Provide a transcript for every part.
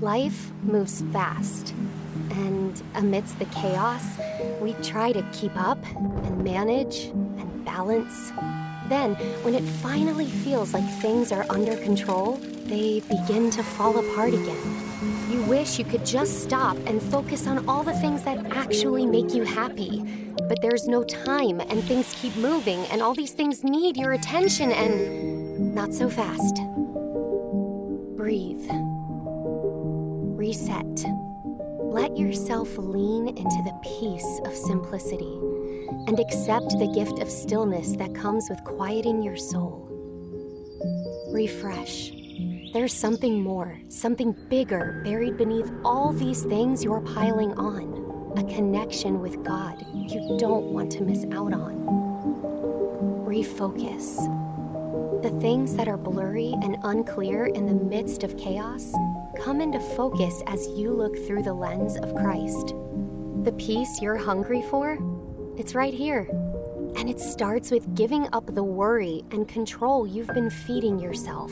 Life moves fast, and amidst the chaos, we try to keep up and manage and balance. Then, when it finally feels like things are under control, they begin to fall apart again. You wish you could just stop and focus on all the things that actually make you happy. But there's no time, and things keep moving, and all these things need your attention, and not so fast. Breathe. Reset. Let yourself lean into the peace of simplicity and accept the gift of stillness that comes with quieting your soul. Refresh. There's something more, something bigger buried beneath all these things you're piling on. A connection with God you don't want to miss out on. Refocus. The things that are blurry and unclear in the midst of chaos come into focus as you look through the lens of Christ. The peace you're hungry for, it's right here. And it starts with giving up the worry and control you've been feeding yourself.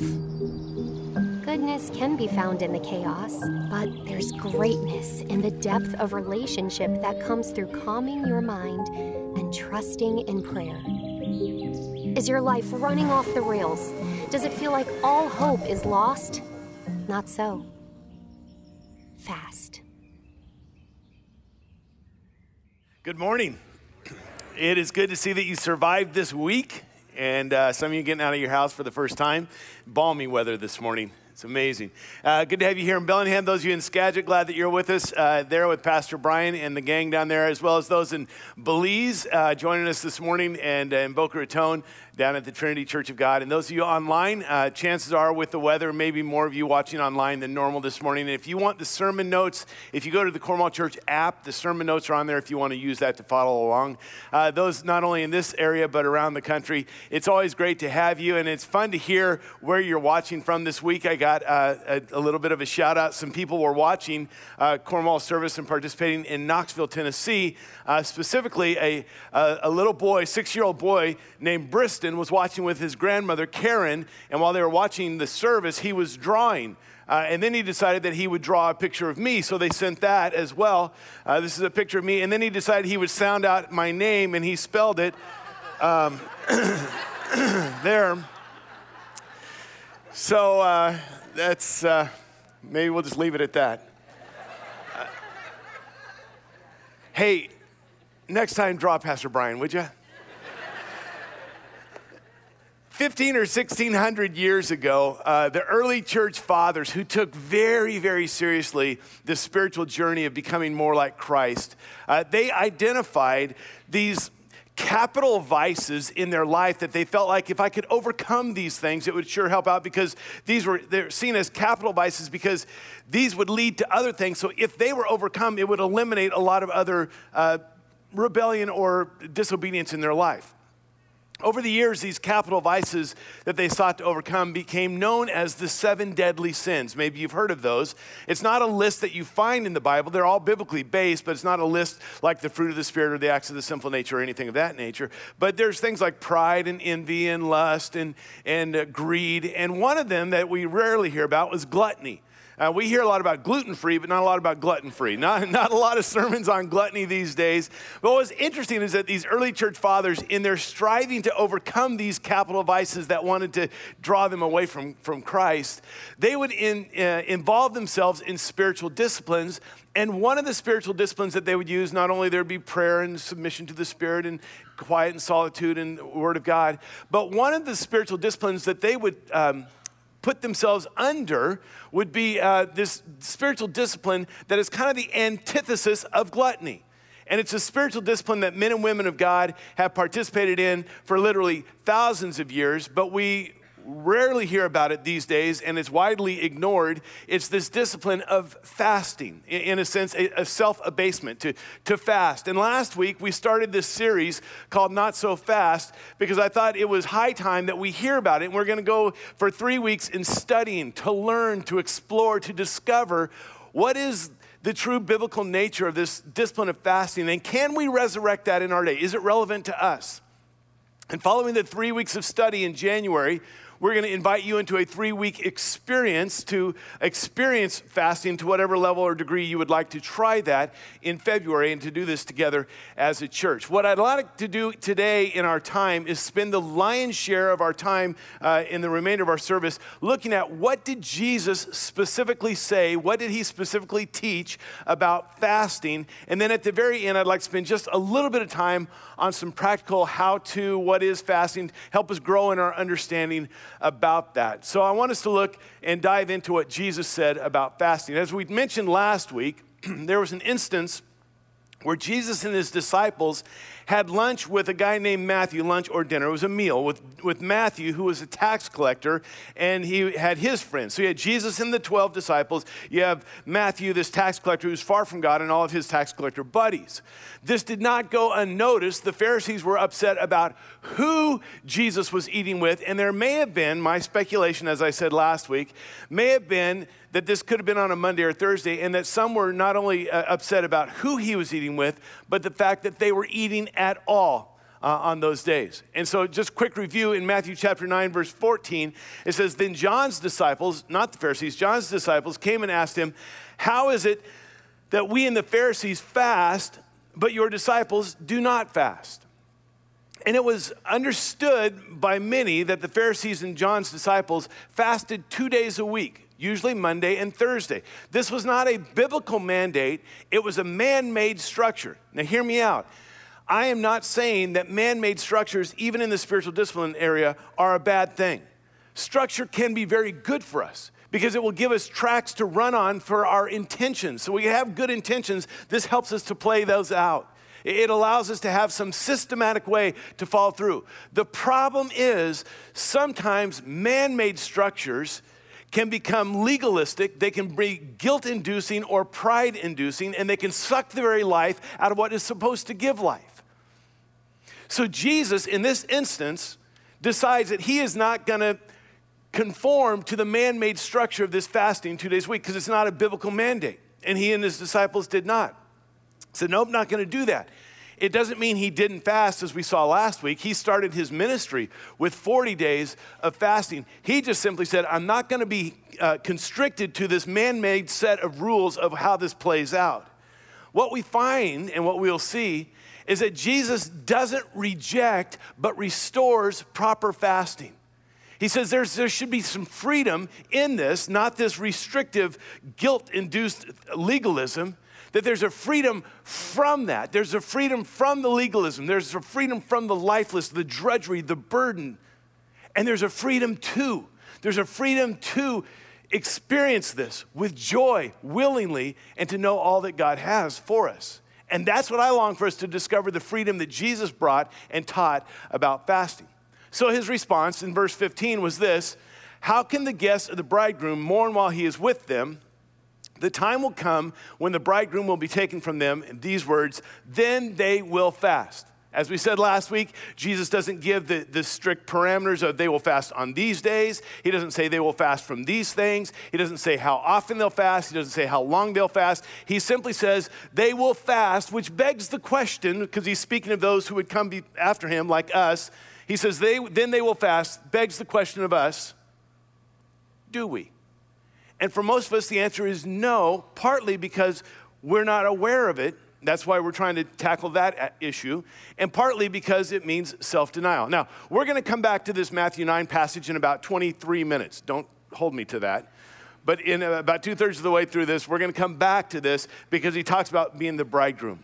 Goodness can be found in the chaos, but there's greatness in the depth of relationship that comes through calming your mind and trusting in prayer. Is your life running off the rails? Does it feel like all hope is lost? Not so. Fast. Good morning. It is good to see that you survived this week, and uh, some of you getting out of your house for the first time. Balmy weather this morning. It's amazing. Uh, good to have you here in Bellingham. Those of you in Skagit, glad that you're with us uh, there with Pastor Brian and the gang down there, as well as those in Belize uh, joining us this morning and uh, in Boca Raton down at the Trinity Church of God. And those of you online, uh, chances are with the weather, maybe more of you watching online than normal this morning. And if you want the sermon notes, if you go to the Cornwall Church app, the sermon notes are on there if you want to use that to follow along. Uh, those not only in this area, but around the country. It's always great to have you, and it's fun to hear where you're watching from this week. I got uh, a, a, little bit of a shout out. Some people were watching uh, Cornwall service and participating in Knoxville, Tennessee. Uh, specifically, a, a, a little boy, six year old boy named Bristol was watching with his grandmother, Karen, and while they were watching the service, he was drawing. Uh, and then he decided that he would draw a picture of me, so they sent that as well. Uh, this is a picture of me. And then he decided he would sound out my name, and he spelled it um, there. So uh, that's, uh, maybe we'll just leave it at that. Uh, hey, next time, draw Pastor Brian, would you? 15 or 1600 years ago, uh, the early church fathers who took very, very seriously the spiritual journey of becoming more like Christ, uh, they identified these capital vices in their life that they felt like if I could overcome these things, it would sure help out because these were they're seen as capital vices because these would lead to other things. So if they were overcome, it would eliminate a lot of other uh, rebellion or disobedience in their life. Over the years, these capital vices that they sought to overcome became known as the seven deadly sins. Maybe you've heard of those. It's not a list that you find in the Bible. They're all biblically based, but it's not a list like the fruit of the Spirit or the acts of the sinful nature or anything of that nature. But there's things like pride and envy and lust and, and uh, greed. And one of them that we rarely hear about was gluttony. Uh, we hear a lot about gluten free, but not a lot about glutton free. Not, not a lot of sermons on gluttony these days. But what's interesting is that these early church fathers, in their striving to overcome these capital vices that wanted to draw them away from, from Christ, they would in, uh, involve themselves in spiritual disciplines. And one of the spiritual disciplines that they would use, not only there'd be prayer and submission to the Spirit and quiet and solitude and Word of God, but one of the spiritual disciplines that they would um, put themselves under would be uh, this spiritual discipline that is kind of the antithesis of gluttony. And it's a spiritual discipline that men and women of God have participated in for literally thousands of years, but we rarely hear about it these days and it's widely ignored. It's this discipline of fasting, in a sense, a self abasement, to, to fast. And last week we started this series called Not So Fast because I thought it was high time that we hear about it. And we're going to go for three weeks in studying, to learn, to explore, to discover what is the true biblical nature of this discipline of fasting and can we resurrect that in our day? Is it relevant to us? And following the three weeks of study in January, we're going to invite you into a three week experience to experience fasting to whatever level or degree you would like to try that in February and to do this together as a church. What I'd like to do today in our time is spend the lion's share of our time uh, in the remainder of our service looking at what did Jesus specifically say, what did he specifically teach about fasting, and then at the very end, I'd like to spend just a little bit of time on some practical how to, what is fasting, help us grow in our understanding about that. So I want us to look and dive into what Jesus said about fasting. As we mentioned last week, there was an instance where Jesus and his disciples had lunch with a guy named Matthew, lunch or dinner. It was a meal with, with Matthew, who was a tax collector, and he had his friends. So you had Jesus and the 12 disciples. You have Matthew, this tax collector who's far from God, and all of his tax collector buddies. This did not go unnoticed. The Pharisees were upset about who Jesus was eating with, and there may have been, my speculation, as I said last week, may have been that this could have been on a Monday or Thursday, and that some were not only uh, upset about who he was eating with, but the fact that they were eating at all. Uh, on those days. And so, just quick review in Matthew chapter 9, verse 14, it says, Then John's disciples, not the Pharisees, John's disciples came and asked him, How is it that we and the Pharisees fast, but your disciples do not fast? And it was understood by many that the Pharisees and John's disciples fasted two days a week usually Monday and Thursday. This was not a biblical mandate, it was a man made structure. Now, hear me out. I am not saying that man made structures, even in the spiritual discipline area, are a bad thing. Structure can be very good for us because it will give us tracks to run on for our intentions. So we have good intentions. This helps us to play those out. It allows us to have some systematic way to follow through. The problem is sometimes man made structures can become legalistic, they can be guilt inducing or pride inducing, and they can suck the very life out of what is supposed to give life. So, Jesus, in this instance, decides that he is not going to conform to the man made structure of this fasting two days a week because it's not a biblical mandate. And he and his disciples did not. Said, Nope, not going to do that. It doesn't mean he didn't fast as we saw last week. He started his ministry with 40 days of fasting. He just simply said, I'm not going to be uh, constricted to this man made set of rules of how this plays out. What we find and what we'll see is that Jesus doesn't reject but restores proper fasting. He says there should be some freedom in this, not this restrictive, guilt induced legalism that there's a freedom from that. There's a freedom from the legalism. There's a freedom from the lifeless, the drudgery, the burden. And there's a freedom too. There's a freedom to experience this with joy, willingly, and to know all that God has for us. And that's what I long for us to discover the freedom that Jesus brought and taught about fasting. So his response in verse 15 was this How can the guests of the bridegroom mourn while he is with them? The time will come when the bridegroom will be taken from them, in these words, then they will fast. As we said last week, Jesus doesn't give the, the strict parameters of they will fast on these days. He doesn't say they will fast from these things. He doesn't say how often they'll fast. He doesn't say how long they'll fast. He simply says they will fast, which begs the question, because he's speaking of those who would come after him, like us. He says, they, then they will fast, begs the question of us do we? And for most of us, the answer is no, partly because we're not aware of it. That's why we're trying to tackle that uh, issue, and partly because it means self denial. Now, we're going to come back to this Matthew 9 passage in about 23 minutes. Don't hold me to that. But in uh, about two thirds of the way through this, we're going to come back to this because he talks about being the bridegroom.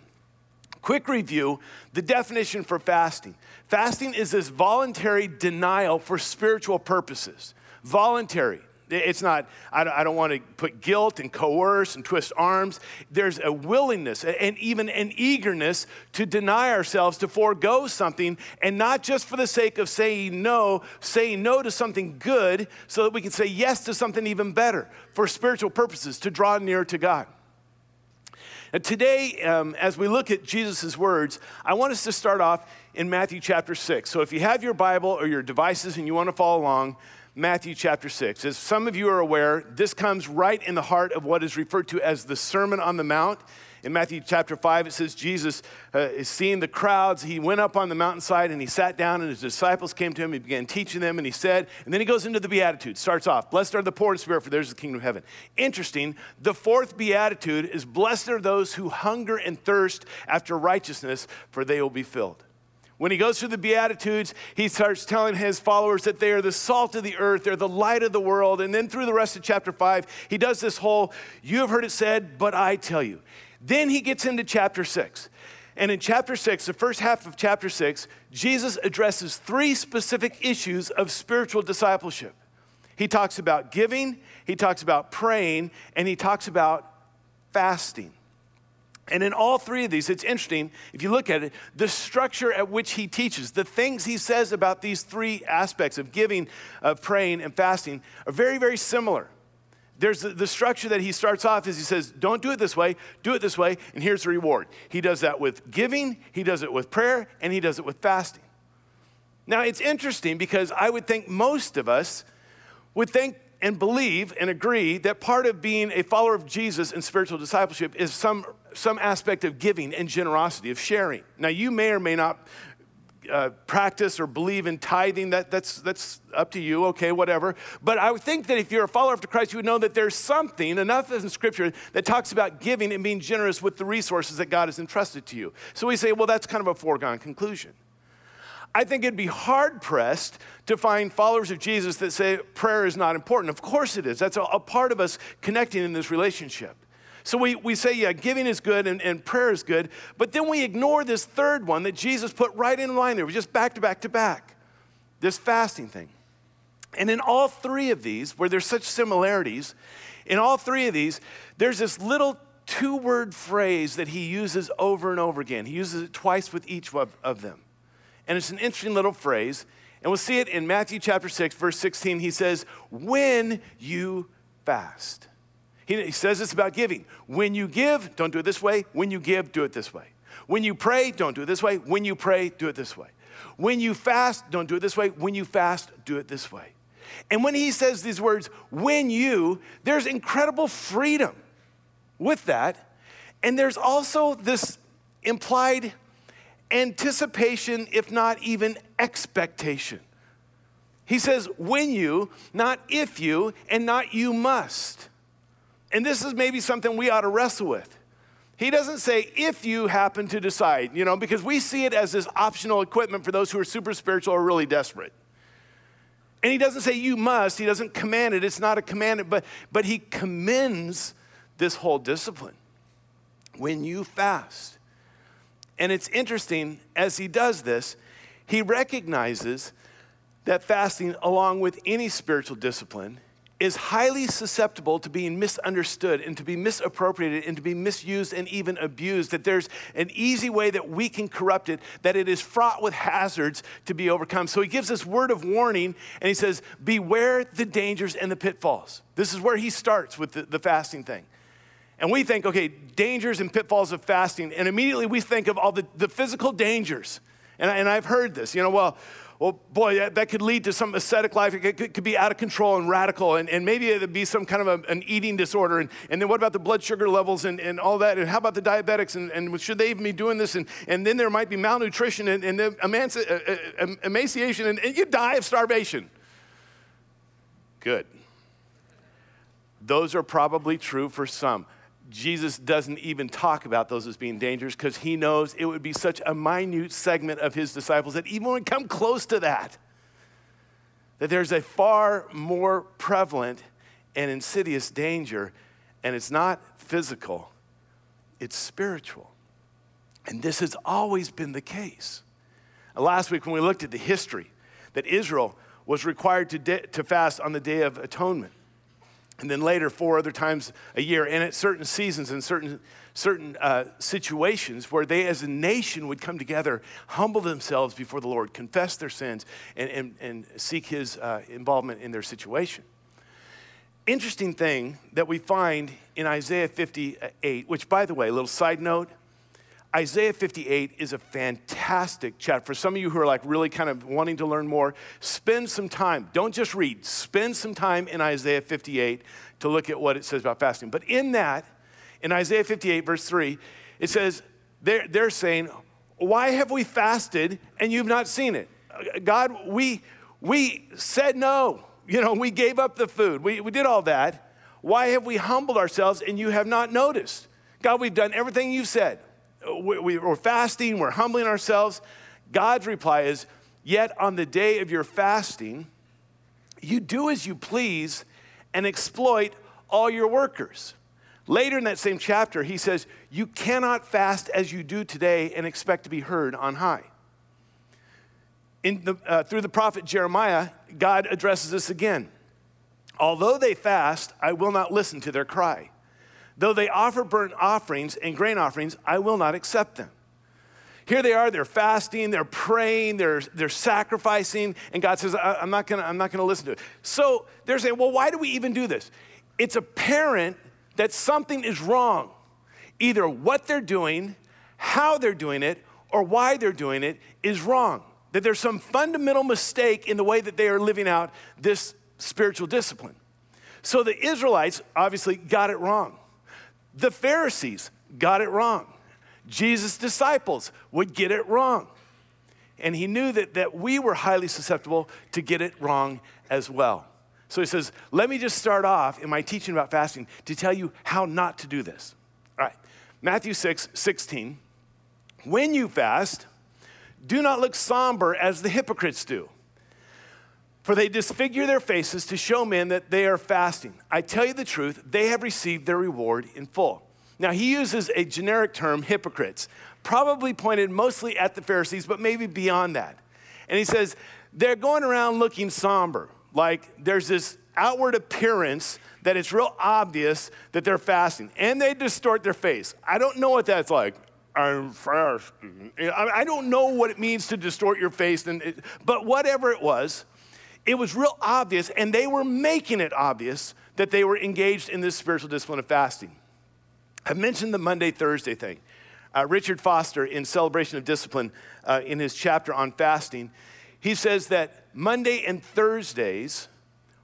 Quick review the definition for fasting fasting is this voluntary denial for spiritual purposes. Voluntary. It's not, I don't, I don't want to put guilt and coerce and twist arms. There's a willingness and even an eagerness to deny ourselves, to forego something, and not just for the sake of saying no, saying no to something good so that we can say yes to something even better for spiritual purposes, to draw near to God. Now, today, um, as we look at Jesus' words, I want us to start off in Matthew chapter 6. So if you have your Bible or your devices and you want to follow along, Matthew chapter 6. As some of you are aware, this comes right in the heart of what is referred to as the Sermon on the Mount. In Matthew chapter 5, it says Jesus uh, is seeing the crowds. He went up on the mountainside and he sat down, and his disciples came to him. He began teaching them, and he said, and then he goes into the Beatitudes, starts off, Blessed are the poor in spirit, for theirs is the kingdom of heaven. Interesting, the fourth Beatitude is, Blessed are those who hunger and thirst after righteousness, for they will be filled. When he goes through the Beatitudes, he starts telling his followers that they are the salt of the earth, they're the light of the world. And then through the rest of chapter five, he does this whole, you have heard it said, but I tell you. Then he gets into chapter six. And in chapter six, the first half of chapter six, Jesus addresses three specific issues of spiritual discipleship. He talks about giving, he talks about praying, and he talks about fasting. And in all three of these, it's interesting, if you look at it, the structure at which he teaches, the things he says about these three aspects of giving, of praying, and fasting are very, very similar. There's the, structure that he starts off is he says, Don't do it this way, do it this way, and here's the reward. He does that with giving, he does it with prayer, and he does it with fasting. Now, it's interesting because I would think most of us would think and believe and agree that part of being a follower of Jesus in spiritual discipleship is some, some aspect of giving and generosity, of sharing. Now, you may or may not uh, practice or believe in tithing. That, that's, that's up to you, okay, whatever. But I would think that if you're a follower of Christ, you would know that there's something, enough in Scripture, that talks about giving and being generous with the resources that God has entrusted to you. So we say, well, that's kind of a foregone conclusion. I think it'd be hard pressed to find followers of Jesus that say prayer is not important. Of course it is. That's a, a part of us connecting in this relationship. So we, we say, yeah, giving is good and, and prayer is good, but then we ignore this third one that Jesus put right in line there. We just back to back to back. This fasting thing. And in all three of these, where there's such similarities, in all three of these, there's this little two word phrase that he uses over and over again. He uses it twice with each of, of them. And it's an interesting little phrase. And we'll see it in Matthew chapter 6, verse 16. He says, When you fast. He, he says this about giving. When you give, don't do it this way. When you give, do it this way. When you pray, don't do it this way. When you pray, do it this way. When you fast, don't do it this way. When you fast, do it this way. And when he says these words, when you, there's incredible freedom with that. And there's also this implied anticipation, if not even expectation. He says, when you, not if you, and not you must. And this is maybe something we ought to wrestle with. He doesn't say if you happen to decide, you know, because we see it as this optional equipment for those who are super spiritual or really desperate. And he doesn't say you must, he doesn't command it. It's not a commandment, but, but he commends this whole discipline. When you fast, and it's interesting, as he does this, he recognizes that fasting, along with any spiritual discipline, is highly susceptible to being misunderstood and to be misappropriated and to be misused and even abused. That there's an easy way that we can corrupt it, that it is fraught with hazards to be overcome. So he gives this word of warning and he says, Beware the dangers and the pitfalls. This is where he starts with the, the fasting thing. And we think, okay, dangers and pitfalls of fasting. And immediately we think of all the, the physical dangers. And, and I've heard this, you know, well, well, boy, that, that could lead to some ascetic life. It could, could, be out of control and radical. And, and maybe it'd be some kind of a, an eating disorder. And, and then what about the blood sugar levels and, and all that? And how about the diabetics? And, and should they even be doing this? And, and then there might be malnutrition and, and uh, uh, emaciation. And, and you die of starvation. Good. Those are probably true for some. Jesus doesn't even talk about those as being dangerous because he knows it would be such a minute segment of his disciples that even would come close to that. That there's a far more prevalent and insidious danger, and it's not physical, it's spiritual. And this has always been the case. Last week, when we looked at the history, that Israel was required to, de- to fast on the Day of Atonement and then later four other times a year and at certain seasons and certain certain uh, situations where they as a nation would come together humble themselves before the lord confess their sins and, and, and seek his uh, involvement in their situation. Interesting thing that we find in isaiah 58 which by the way a little side note Isaiah 58 is a fantastic chapter. For some of you who are like really kind of wanting to learn more, spend some time. Don't just read, spend some time in Isaiah 58 to look at what it says about fasting. But in that, In Isaiah 58, verse 3, it says, they're, they're saying, Why have we fasted and you've not seen it? Uh, God, we, we said no. You know, we gave up the food, we, we did all that. Why have we humbled ourselves and you have not noticed? God, we've done everything you've said. We, we, we're fasting, we're humbling ourselves. God's reply is, Yet on the day of your fasting, you do as you please and exploit all your workers. Later in that same chapter, he says, You cannot fast as you do today and expect to be heard on high. The, uh, through the prophet Jeremiah, God addresses this again. Although they fast, I will not listen to their cry. Though they offer burnt offerings and grain offerings, I will not accept them. Here they are, they're fasting, they're praying, they're, they're sacrificing, and God says, I'm not gonna, I'm not gonna listen to it. So they're saying, well, why do we even do this? It's apparent that something is wrong. Either what they're doing, how they're doing it, or why they're doing it is wrong. That there's some fundamental mistake in the way that they are living out this spiritual discipline. So the Israelites obviously got it wrong. The Pharisees got it wrong. Jesus' disciples would get it wrong. And he knew that, that we were highly susceptible to get it wrong as well. So he says, Let me just start off in my teaching about fasting to tell you how not to do this. All right, Matthew 6 16. When you fast, do not look somber as the hypocrites do, for they disfigure their faces to show men that they are fasting. I tell you the truth, they have received their reward in full. Now, he uses a generic term, hypocrites, probably pointed mostly at the Pharisees, but maybe beyond that. And he says, they're going around looking somber, like there's this outward appearance that it's real obvious that they're fasting, and they distort their face. I don't know what that's like. I'm fasting. I don't know what it means to distort your face, but whatever it was, it was real obvious, and they were making it obvious that they were engaged in this spiritual discipline of fasting. I mentioned the Monday, Thursday thing. Uh, Richard Foster, in Celebration of Discipline, uh, in his chapter on fasting, he says that Monday and Thursdays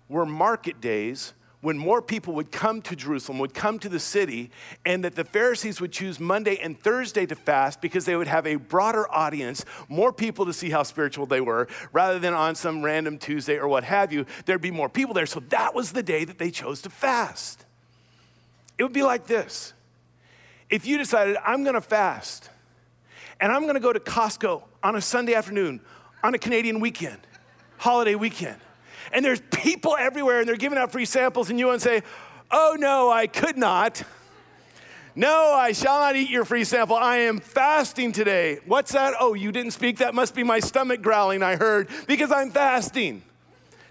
were market days when more people would come to Jerusalem, would come to the city, and that the Pharisees would choose Monday and Thursday to fast because they would have a broader audience, more people to see how spiritual they were, rather than on some random Tuesday or what have you. There'd be more people there. So that was the day that they chose to fast. It would be like this if you decided, I'm gonna fast, and I'm gonna go to Costco on a Sunday afternoon, on a Canadian weekend, holiday weekend, and there's people everywhere and they're giving out free samples, and you want to say, Oh no, I could not. No, I shall not eat your free sample. I am fasting today. What's that? Oh, you didn't speak? That must be my stomach growling, I heard, because I'm fasting.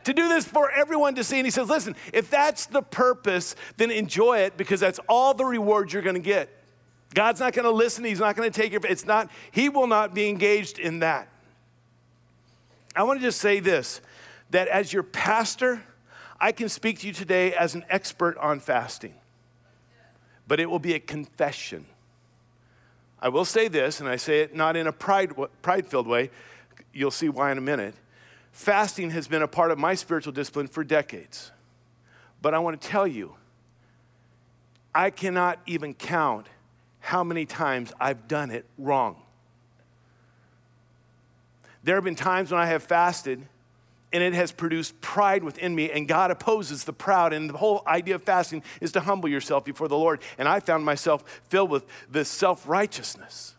To do this for everyone to see. And he says, listen, if that's the purpose, then enjoy it because that's all the reward you're going to get. God's not going to listen. He's not going to take it. It's not, He will not be engaged in that. I want to just say this that as your pastor, I can speak to you today as an expert on fasting, but it will be a confession. I will say this, and I say it not in a pride, pride-filled way. You'll see why in a minute. Fasting has been a part of my spiritual discipline for decades. But I want to tell you, I cannot even count how many times I've done it wrong. There have been times when I have fasted and it has produced pride within me, and God opposes the proud. And the whole idea of fasting is to humble yourself before the Lord. And I found myself filled with this self righteousness.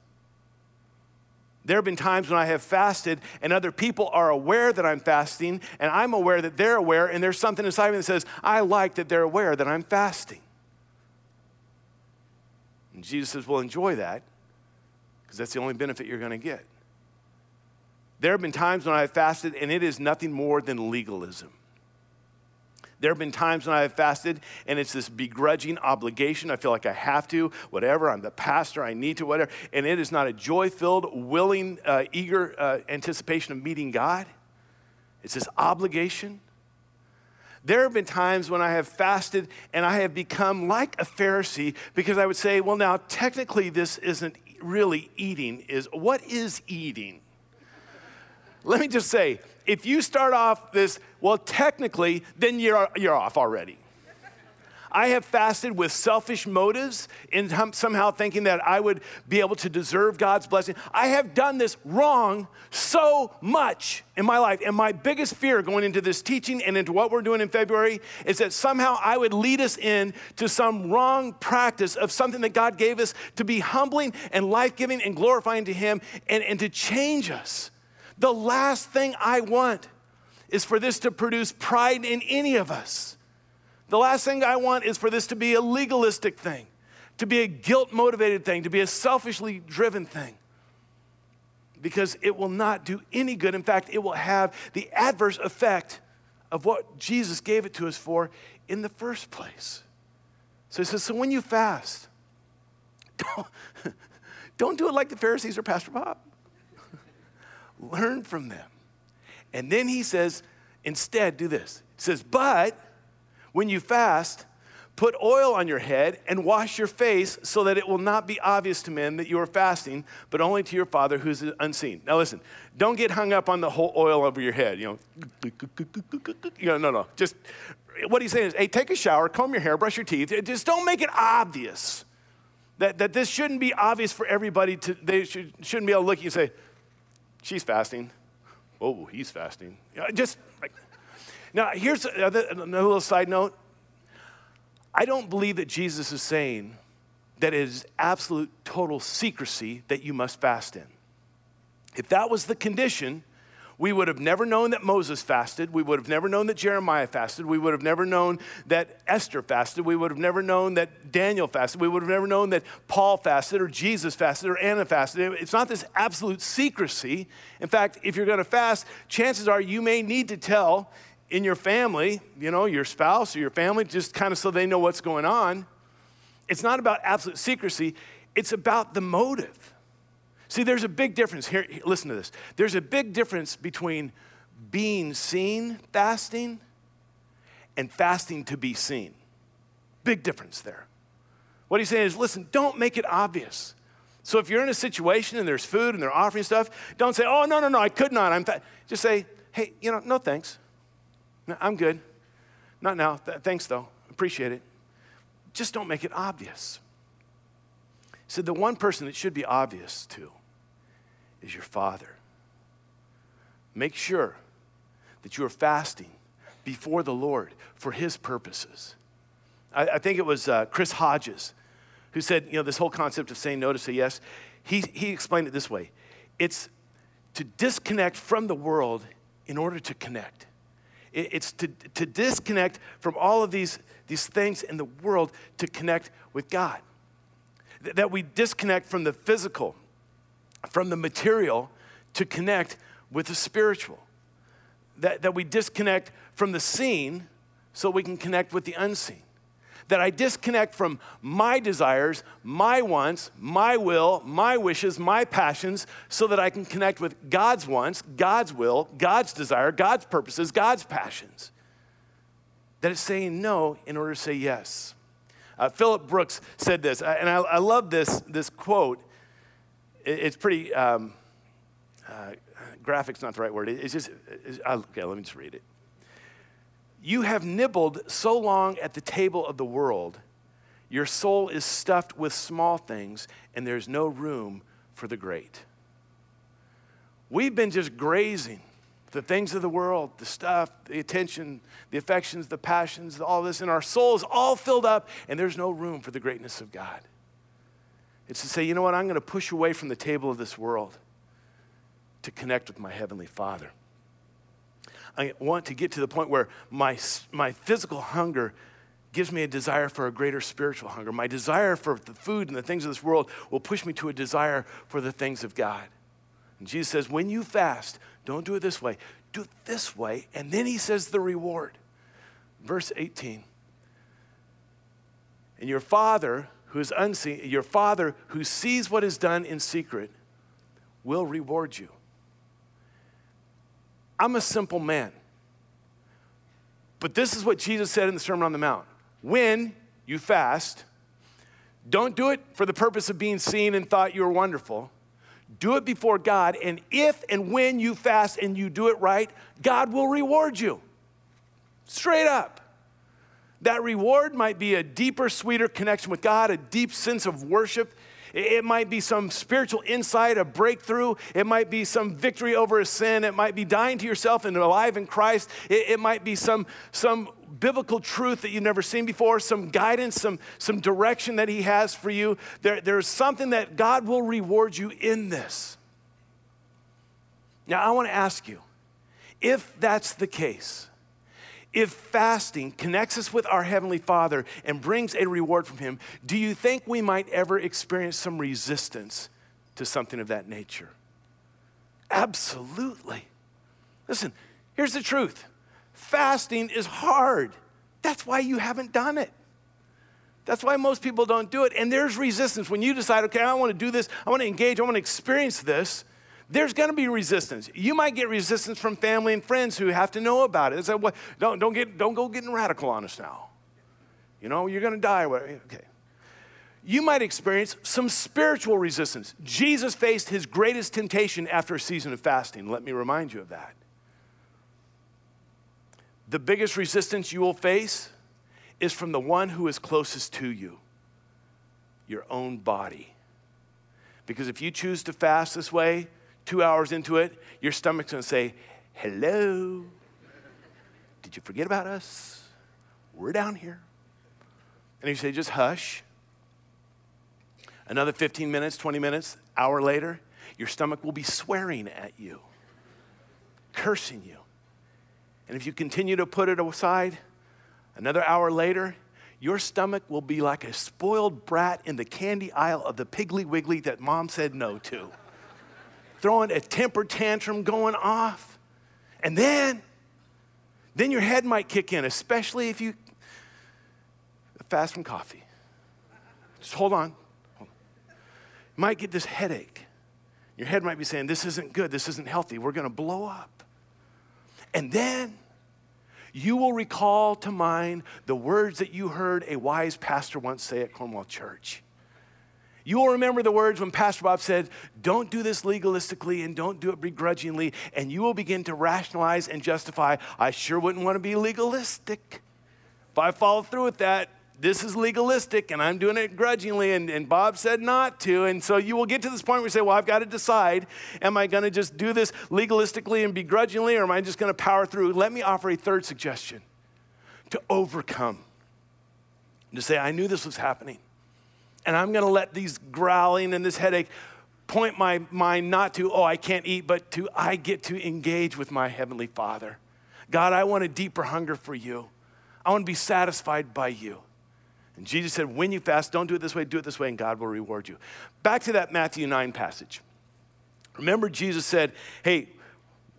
There have been times when I have fasted and other people are aware that I'm fasting, and I'm aware that they're aware, and there's something inside of me that says, I like that they're aware that I'm fasting. And Jesus says, Well, enjoy that because that's the only benefit you're going to get. There have been times when I have fasted and it is nothing more than legalism. There have been times when I have fasted and it's this begrudging obligation. I feel like I have to, whatever. I'm the pastor, I need to, whatever. And it is not a joy filled, willing, uh, eager uh, anticipation of meeting God. It's this obligation. There have been times when I have fasted and I have become like a Pharisee because I would say, well, now technically this isn't really eating. Is what is eating? Let me just say, if you start off this, well, technically, then you're, you're off already. I have fasted with selfish motives in somehow thinking that I would be able to deserve God's blessing. I have done this wrong so much in my life. And my biggest fear going into this teaching and into what we're doing in February is that somehow I would lead us in to some wrong practice of something that God gave us to be humbling and life giving and glorifying to Him and, and to change us. The last thing I want is for this to produce pride in any of us. The last thing I want is for this to be a legalistic thing, to be a guilt motivated thing, to be a selfishly driven thing. Because it will not do any good. In fact, it will have the adverse effect of what Jesus gave it to us for in the first place. So he says, So when you fast, don't, don't do it like the Pharisees or Pastor Bob. Learn from them. And then he says, instead, do this. He says, but when you fast, put oil on your head and wash your face so that it will not be obvious to men that you are fasting, but only to your Father who's unseen. Now listen, don't get hung up on the whole oil over your head. You know, you know no, no. Just what he's saying is, hey, take a shower, comb your hair, brush your teeth. Just don't make it obvious. That, that this shouldn't be obvious for everybody to, they should, shouldn't be able to look at you and say, she's fasting oh, he's fasting. Just like, now, here's another, another little side note. I don't believe that Jesus is saying that it is absolute total secrecy that you must fast in. If that was the condition, we would have never known that Moses fasted. We would have never known that Jeremiah fasted. We would have never known that Esther fasted. We would have never known that Daniel fasted. We would have never known that Paul fasted or Jesus fasted or Anna fasted. It's not this absolute secrecy. In fact, if you're going to fast, chances are you may need to tell in your family, you know, your spouse or your family, just kind of so they know what's going on. It's not about absolute secrecy, it's about the motive. See, there's a big difference. Here, listen to this. There's a big difference between being seen fasting and fasting to be seen. Big difference there. What he's saying is listen, don't make it obvious. So if you're in a situation and there's food and they're offering stuff, don't say, oh, no, no, no, I could not. I'm fa-. Just say, hey, you know, no thanks. No, I'm good. Not now. Th- thanks, though. Appreciate it. Just don't make it obvious. So the one person that should be obvious to is your Father. Make sure that you are fasting before the Lord for His purposes. I, I think it was uh, Chris Hodges who said, you know, this whole concept of saying no to say yes. He, he explained it this way it's to disconnect from the world in order to connect. It, it's to, to disconnect from all of these, these things in the world to connect with God. That we disconnect from the physical from the material to connect with the spiritual. That, that we disconnect from the seen so we can connect with the unseen. That I disconnect from my desires, my wants, my will, my wishes, my passions, so that I can connect with God's wants, God's will, God's desire, God's purposes, God's passions. That is saying no in order to say yes. Uh, Philip Brooks said this, and I, I love this, this quote it's pretty, um, uh, graphic's not the right word. It's just, it's, okay, let me just read it. You have nibbled so long at the table of the world, your soul is stuffed with small things, and there's no room for the great. We've been just grazing the things of the world, the stuff, the attention, the affections, the passions, all this, and our soul is all filled up, and there's no room for the greatness of God. It's to say, you know what, I'm going to push away from the table of this world to connect with my Heavenly Father. I want to get to the point where my, my physical hunger gives me a desire for a greater spiritual hunger. My desire for the food and the things of this world will push me to a desire for the things of God. And Jesus says, when you fast, don't do it this way, do it this way. And then he says the reward. Verse 18. And your Father who is unseen, your Father who sees what is done in secret, will reward you. I'm a simple man. But this is what Jesus said in the Sermon on the Mount. When you fast, don't do it for the purpose of being seen and thought you were wonderful. Do it before God, and if and when you fast and you do it right, God will reward you. Straight up. That reward might be a deeper, sweeter connection with God, a deep sense of worship. It might be some spiritual insight, a breakthrough. It might be some victory over a sin. It might be dying to yourself and alive in Christ. It, it might be some, some biblical truth that you've never seen before, some guidance, some, some direction that He has for you. There, there's something that God will reward you in this. Now, I want to ask you if that's the case, if fasting connects us with our Heavenly Father and brings a reward from Him, do you think we might ever experience some resistance to something of that nature? Absolutely. Listen, here's the truth fasting is hard. That's why you haven't done it. That's why most people don't do it. And there's resistance. When you decide, okay, I want to do this, I want to engage, I want to experience this, there's going to be resistance. You might get resistance from family and friends who have to know about it. They say, well, don't, don't, get, don't go getting radical on us now. You know, you're going to die. Okay. You might experience some spiritual resistance. Jesus faced his greatest temptation after a season of fasting. Let me remind you of that. The biggest resistance you will face is from the one who is closest to you your own body. Because if you choose to fast this way, two hours into it, your stomach's gonna say, Hello, did you forget about us? We're down here. And you say, Just hush. Another 15 minutes, 20 minutes, hour later, your stomach will be swearing at you, cursing you. And if you continue to put it aside, another hour later, your stomach will be like a spoiled brat in the candy aisle of the Piggly Wiggly that mom said no to throwing a temper tantrum going off. And then, then your head might kick in, especially if you fast from coffee. Just hold on. You might get this headache. Your head might be saying, This isn't good. This isn't healthy. We're going to blow up. And then you will recall to mind the words that you heard a wise pastor once say at Cornwall Church. You will remember the words when Pastor Bob said, Don't do this legalistically and don't do it begrudgingly. And you will begin to rationalize and justify, I sure wouldn't want to be legalistic. If I follow through with that, this is legalistic and I'm doing it grudgingly, and, and Bob said not to. And so you will get to this point where you say, Well, I've got to decide am I going to just do this legalistically and begrudgingly, or am I just going to power through? Let me offer a third suggestion to overcome. To say, I knew this was happening and I'm going to let these growling and this headache point my mind not to, oh, I can't eat, but to, I get to engage with my Heavenly Father. God, I want a deeper hunger for you. I want to be satisfied by you. And Jesus said, when you fast, don't do it this way, do it this way, and God will reward you. Back to that Matthew 9 passage. Remember, Jesus said, hey,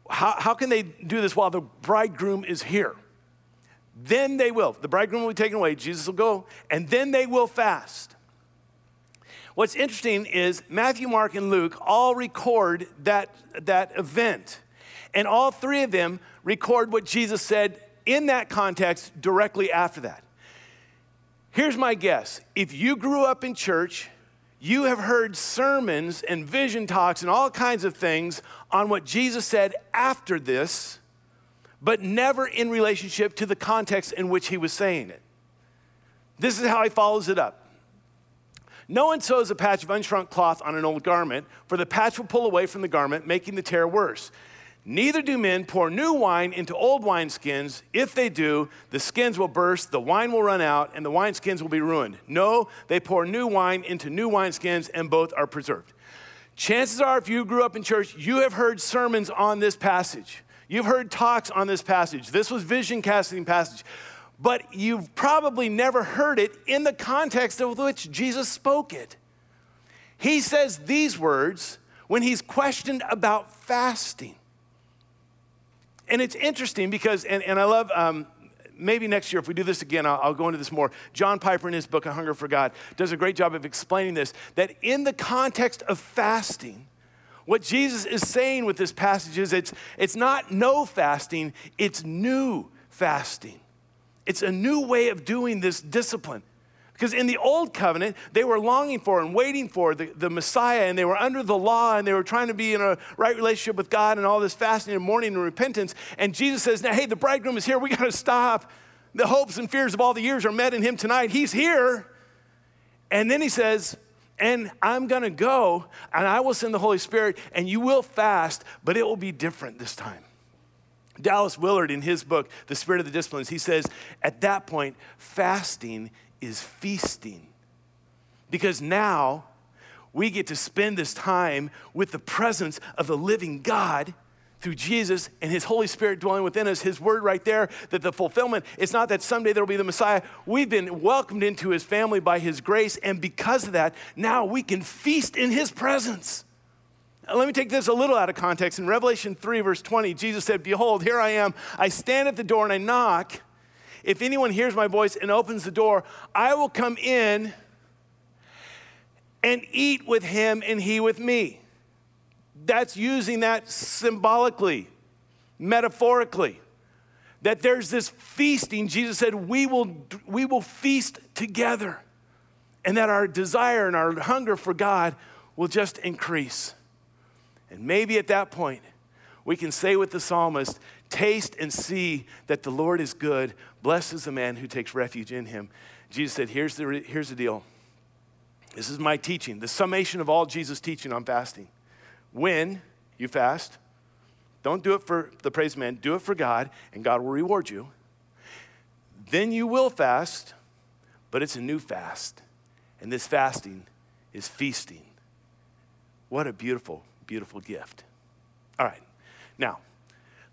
how, how can they do this while the bridegroom is here? Then they will. The bridegroom will be taken away, Jesus will go, and then they will fast. What's interesting is Matthew, Mark, and Luke all record that, that event. And all three of them record what Jesus said in that context directly after that. Here's my guess if you grew up in church, you have heard sermons and vision talks and all kinds of things on what Jesus said after this, but never in relationship to the context in which he was saying it. This is how he follows it up. No one sews a patch of unshrunk cloth on an old garment, for the patch will pull away from the garment, making the tear worse. Neither do men pour new wine into old wineskins. If they do, the skins will burst, the wine will run out, and the wineskins will be ruined. No, they pour new wine into new wineskins, and both are preserved. Chances are, if you grew up in church, you have heard sermons on this passage. You've heard talks on this passage. This was vision casting passage but you've probably never heard it in the context of which Jesus spoke it. He says these words when he's questioned about fasting. And it's interesting because, and, and I love, um, maybe next year, if we do this again, I'll, I'll, go into this more. John Piper, in his book, A Hunger for God, does a great job of explaining this that in the context of fasting, what Jesus is saying with this passage is it's, it's not no fasting, it's new fasting. It's a new way of doing this discipline. Because in the old covenant, they were longing for and waiting for the, the Messiah, and they were under the law, and they were trying to be in a right relationship with God, and all this fasting and mourning and repentance. And Jesus says, Now, hey, the bridegroom is here. We got to stop. The hopes and fears of all the years are met in him tonight. He's here. And then he says, and I'm gonna go and I will send the Holy Spirit and you will fast, but it will be different this time. Dallas Willard, in his book, The Spirit of the Disciplines, he says, at that point, fasting is feasting. Because now we get to spend this time with the presence of the living God through Jesus and His Holy Spirit dwelling within us, His word right there, that the fulfillment is not that someday there will be the Messiah. We've been welcomed into His family by His grace, and because of that, now we can feast in His presence. Let me take this a little out of context. In Revelation 3, verse 20, Jesus said, Behold, here I am. I stand at the door and I knock. If anyone hears my voice and opens the door, I will come in and eat with him and he with me. That's using that symbolically, metaphorically. That there's this feasting. Jesus said, we will, we will feast together. And that our desire and our hunger for God will just increase. And maybe at that point, we can say with the psalmist, Taste and see that the Lord is good. Blessed is the man who takes refuge in him. Jesus said, Here's the, here's the deal. This is my teaching, the summation of all Jesus' teaching on fasting. When you fast, don't do it for the praise man, do it for God, and God will reward you. Then you will fast, but it's a new fast. And this fasting is feasting. What a beautiful, beautiful gift. All right, now,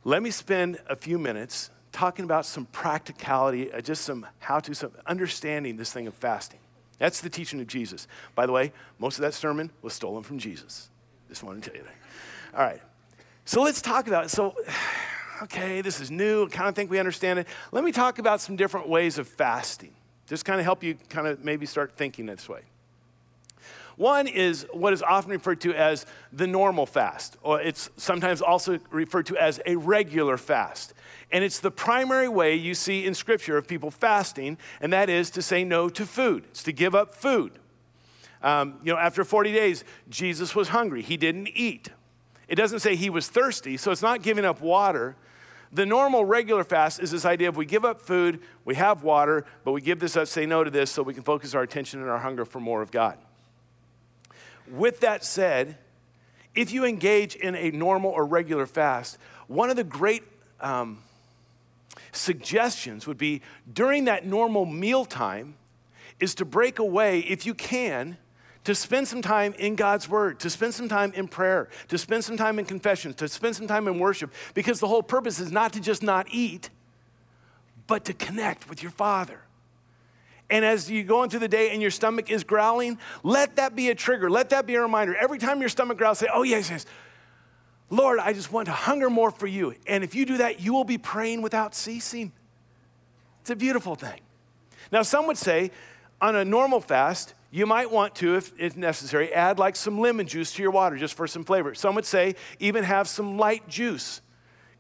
let me spend a few minutes talking about some practicality, uh, just some how to, some understanding this thing of fasting. That's the teaching of Jesus. By the way, most of that sermon was stolen from Jesus. Just wanted to tell you that. All right. So let's talk about it. So, okay, this is new. I kind of think we understand it. Let me talk about some different ways of fasting. Just kind of help you kind of maybe start thinking this way. One is what is often referred to as the normal fast, or it's sometimes also referred to as a regular fast. And it's the primary way you see in Scripture of people fasting, and that is to say no to food. It's to give up food. Um, you know, after 40 days, Jesus was hungry. He didn't eat. It doesn't say he was thirsty, so it's not giving up water. The normal regular fast is this idea of we give up food, we have water, but we give this up, say no to this, so we can focus our attention and our hunger for more of God. With that said, if you engage in a normal or regular fast, one of the great um, suggestions would be during that normal meal time is to break away, if you can, to spend some time in God's Word, to spend some time in prayer, to spend some time in confessions, to spend some time in worship, because the whole purpose is not to just not eat, but to connect with your Father. And as you go into the day and your stomach is growling, let that be a trigger. Let that be a reminder. Every time your stomach growls, say, Oh, yes, yes. Lord, I just want to hunger more for you. And if you do that, you will be praying without ceasing. It's a beautiful thing. Now, some would say on a normal fast, you might want to, if, if necessary, add like some lemon juice to your water just for some flavor. Some would say even have some light juice.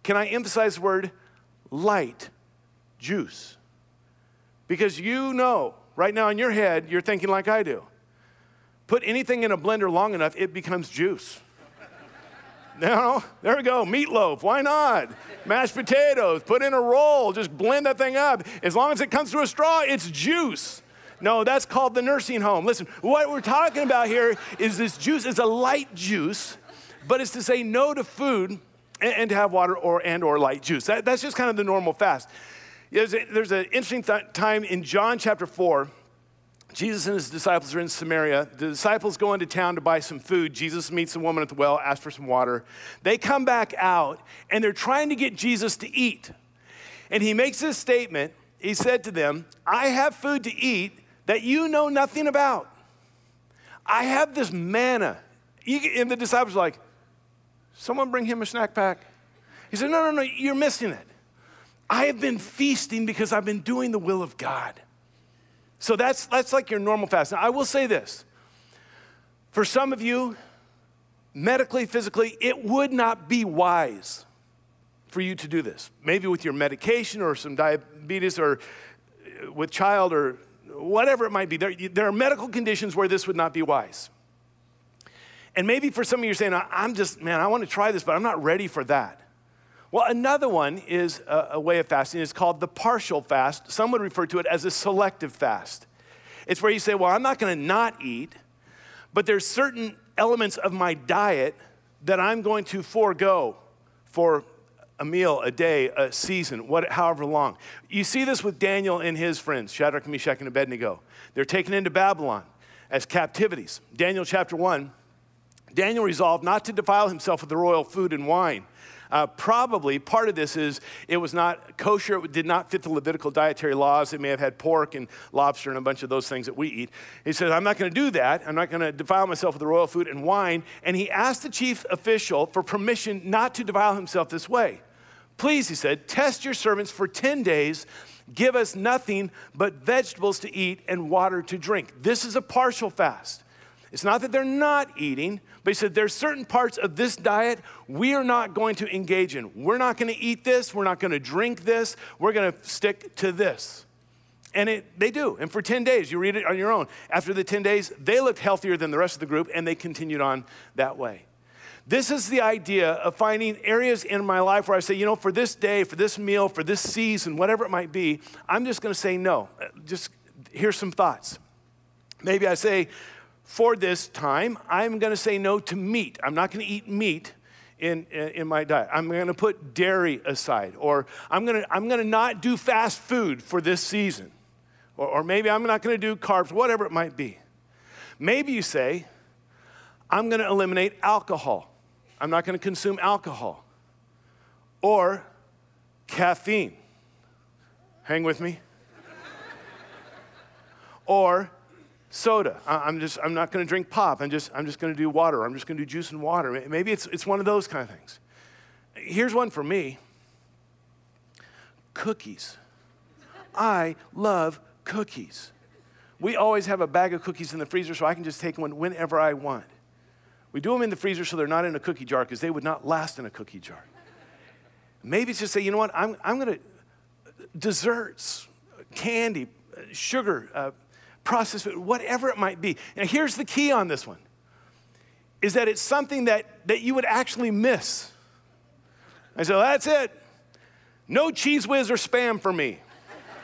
Can I emphasize the word light juice? Because you know, right now in your head, you're thinking like I do. Put anything in a blender long enough, it becomes juice. No, there we go. Meatloaf, why not? Mashed potatoes, put in a roll, just blend that thing up. As long as it comes through a straw, it's juice. No, that's called the nursing home. Listen, what we're talking about here is this juice is a light juice, but it's to say no to food and, and to have water or and or light juice. That, that's just kind of the normal fast. There's, a, there's an interesting th- time in John chapter 4. Jesus and his disciples are in Samaria. The disciples go into town to buy some food. Jesus meets a woman at the well, asks for some water. They come back out and they're trying to get Jesus to eat. And he makes this statement. He said to them, I have food to eat that you know nothing about. I have this manna. And the disciples are like, Someone bring him a snack pack. He said, No, no, no, you're missing it. I have been feasting because I've been doing the will of God. So that's, that's like your normal fast. Now, I will say this for some of you, medically, physically, it would not be wise for you to do this. Maybe with your medication or some diabetes or uh, with child or whatever it might be. There, there are medical conditions where this would not be wise. And maybe for some of you, you're saying, I'm just, man, I want to try this, but I'm not ready for that. Well, another one is a, a, way of fasting. It's called the partial fast. Some would refer to it as a selective fast. It's where you say, well, I'm not going to not eat, but there's certain elements of my diet that I'm going to forego for a meal, a day, a season, what, however long. You see this with Daniel and his friends, Shadrach, Meshach, and Abednego. They're taken into Babylon as captivities. Daniel chapter 1, Daniel resolved not to defile himself with the royal food and wine. Uh, probably part of this is it was not kosher, it did not fit the Levitical dietary laws. It may have had pork and lobster and a bunch of those things that we eat. He said, I'm not going to do that. I'm not going to defile myself with the royal food and wine. And he asked the chief official for permission not to defile himself this way. Please, he said, test your servants for 10 days. Give us nothing but vegetables to eat and water to drink. This is a partial fast. It's not that they're not eating, but he said there's certain parts of this diet we are not going to engage in. We're not going to eat this. We're not going to drink this. We're going to stick to this. And it, they do. And for 10 days, you read it on your own. After the 10 days, they looked healthier than the rest of the group, and they continued on that way. This is the idea of finding areas in my life where I say, you know, for this day, for this meal, for this season, whatever it might be, I'm just going to say no. Uh, just here's some thoughts. Maybe I say, for this time, I'm going to say no to meat. I'm not going to eat meat in, in my diet. I'm going to put dairy aside, or I'm going to, I'm going to not do fast food for this season, or, or maybe I'm not going to do carbs, whatever it might be. Maybe you say, I'm going to eliminate alcohol. I'm not going to consume alcohol or caffeine. Hang with me. or soda. I'm just, I'm not going to drink pop. I'm just, I'm just going to do water. I'm just going to do juice and water. Maybe it's, it's one of those kind of things. Here's one for me cookies. I love cookies. We always have a bag of cookies in the freezer so I can just take one whenever I want. We do them in the freezer so they're not in a cookie jar because they would not last in a cookie jar. Maybe it's just say, you know what, I'm, I'm going to, desserts, candy, sugar, uh, processed food, whatever it might be. Now, here's the key on this one is that it's something that, that you would actually miss. I said, well, that's it. No Cheez Whiz or spam for me.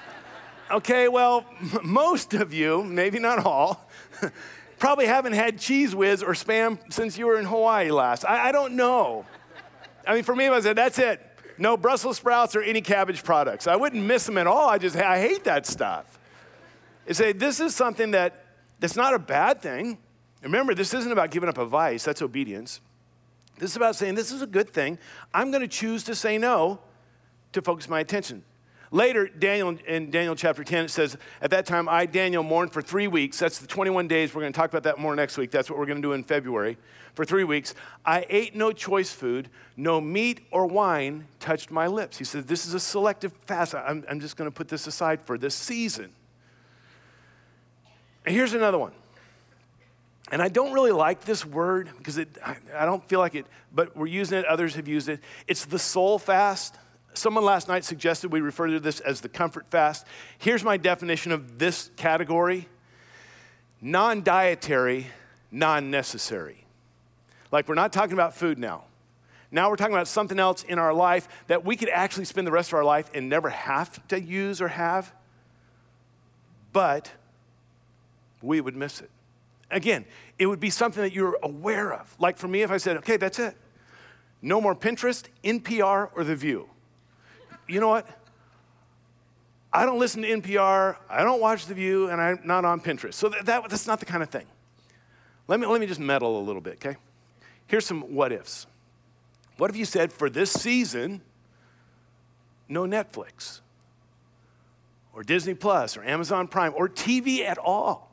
okay, well, m- most of you, maybe not all, probably haven't had Cheez Whiz or spam since you were in Hawaii last. I, I don't know. I mean, for me, I said, that's it. No Brussels sprouts or any cabbage products. I wouldn't miss them at all. I just, I hate that stuff is say this is something that that's not a bad thing. Remember, this isn't about giving up a vice, that's obedience. This is about saying this is a good thing. I'm going to choose to say no to focus my attention. Later, Daniel in Daniel chapter 10, it says, At that time, I, Daniel, mourned for three weeks. That's the 21 days. We're going to talk about that more next week. That's what we're going to do in February. For three weeks, I ate no choice food, no meat or wine touched my lips. He says, This is a selective fast. I'm, I'm just going to put this aside for this season. Here's another one. And I don't really like this word because it, I, I don't feel like it, but we're using it, others have used it. It's the soul fast. Someone last night suggested we refer to this as the comfort fast. Here's my definition of this category non dietary, non necessary. Like, we're not talking about food now. Now we're talking about something else in our life that we could actually spend the rest of our life and never have to use or have, but we would miss it. Again, it would be something that you're aware of. Like for me, if I said, okay, that's it. No more Pinterest, NPR, or The View. You know what? I don't listen to NPR, I don't watch The View, and I'm not on Pinterest. So that, that, that's not the kind of thing. Let me, let me just meddle a little bit, okay? Here's some what ifs. What if you said, for this season, no Netflix, or Disney Plus, or Amazon Prime, or TV at all?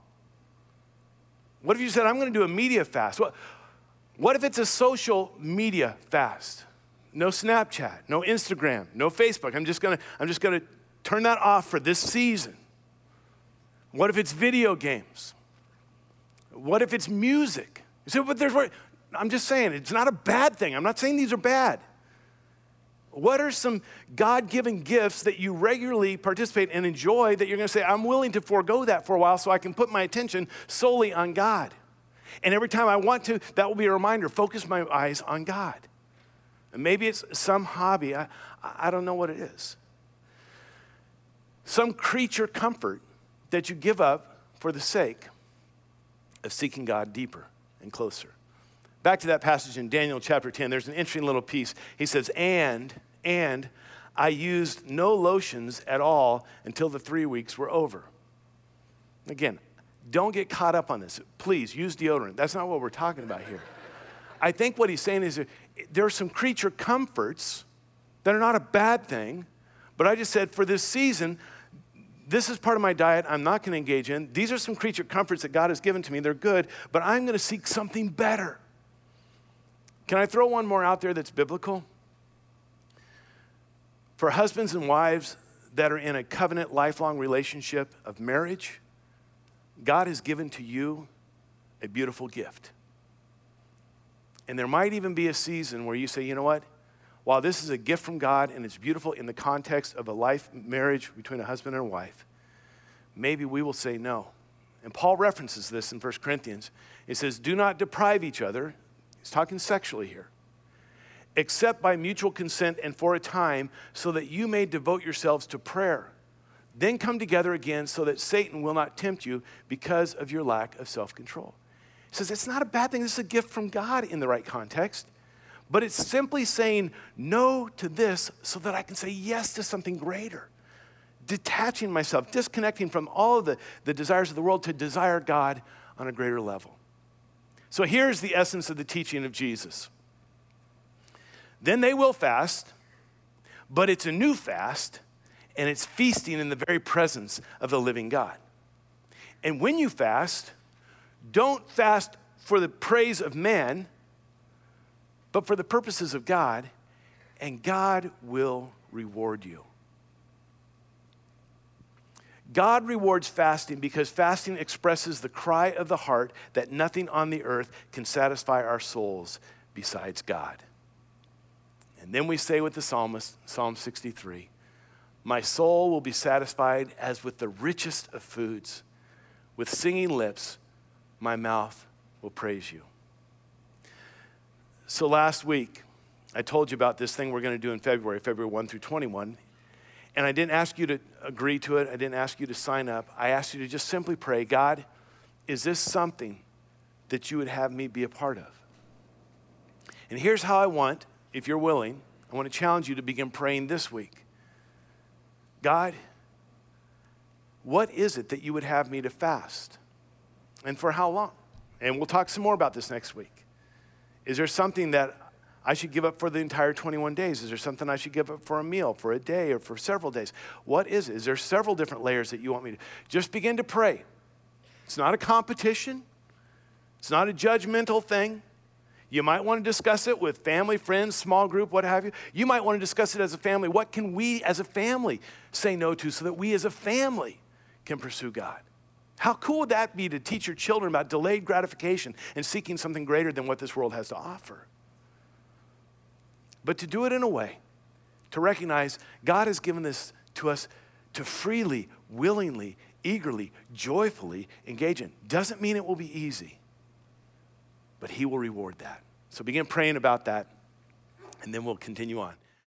What if you said, I'm going to do a media fast? What, what if it's a social media fast? No Snapchat, no Instagram, no Facebook. I'm just going to, turn that off for this season. What if it's video games? What if it's music? You say, but there's, I'm just saying, it's not a bad thing. I'm not saying these are bad. What are some God given gifts that you regularly participate and enjoy that you're going to say, I'm willing to forego that for a while so I can put my attention solely on God? And every time I want to, that will be a reminder focus my eyes on God. And maybe it's some hobby. I, I don't know what it is. Some creature comfort that you give up for the sake of seeking God deeper and closer. Back to that passage in Daniel chapter 10, there's an interesting little piece. He says, And, and I used no lotions at all until the three weeks were over. Again, don't get caught up on this. Please use deodorant. That's not what we're talking about here. I think what he's saying is there are some creature comforts that are not a bad thing, but I just said for this season, this is part of my diet I'm not going to engage in. These are some creature comforts that God has given to me. They're good, but I'm going to seek something better. Can I throw one more out there that's biblical? For husbands and wives that are in a covenant, lifelong relationship of marriage, God has given to you a beautiful gift. And there might even be a season where you say, you know what? While this is a gift from God and it's beautiful in the context of a life marriage between a husband and a wife, maybe we will say no. And Paul references this in 1 Corinthians. He says, Do not deprive each other. He's talking sexually here. Except by mutual consent and for a time, so that you may devote yourselves to prayer. Then come together again so that Satan will not tempt you because of your lack of self control. He says it's not a bad thing. This is a gift from God in the right context. But it's simply saying no to this so that I can say yes to something greater. Detaching myself, disconnecting from all of the, the desires of the world to desire God on a greater level. So here's the essence of the teaching of Jesus. Then they will fast, but it's a new fast, and it's feasting in the very presence of the living God. And when you fast, don't fast for the praise of man, but for the purposes of God, and God will reward you. God rewards fasting because fasting expresses the cry of the heart that nothing on the earth can satisfy our souls besides God. And then we say with the psalmist, Psalm 63 My soul will be satisfied as with the richest of foods. With singing lips, my mouth will praise you. So last week, I told you about this thing we're going to do in February, February 1 through 21. And I didn't ask you to agree to it, I didn't ask you to sign up. I asked you to just simply pray God, is this something that you would have me be a part of? And here's how I want, if you're willing, I want to challenge you to begin praying this week. God, what is it that you would have me to fast? And for how long? And we'll talk some more about this next week. Is there something that I should give up for the entire 21 days? Is there something I should give up for a meal, for a day, or for several days? What is it? Is there several different layers that you want me to? Just begin to pray. It's not a competition, it's not a judgmental thing. You might want to discuss it with family, friends, small group, what have you. You might want to discuss it as a family. What can we as a family say no to so that we as a family can pursue God? How cool would that be to teach your children about delayed gratification and seeking something greater than what this world has to offer? But to do it in a way to recognize God has given this to us to freely, willingly, eagerly, joyfully engage in. Doesn't mean it will be easy, but He will reward that. So begin praying about that, and then we'll continue on.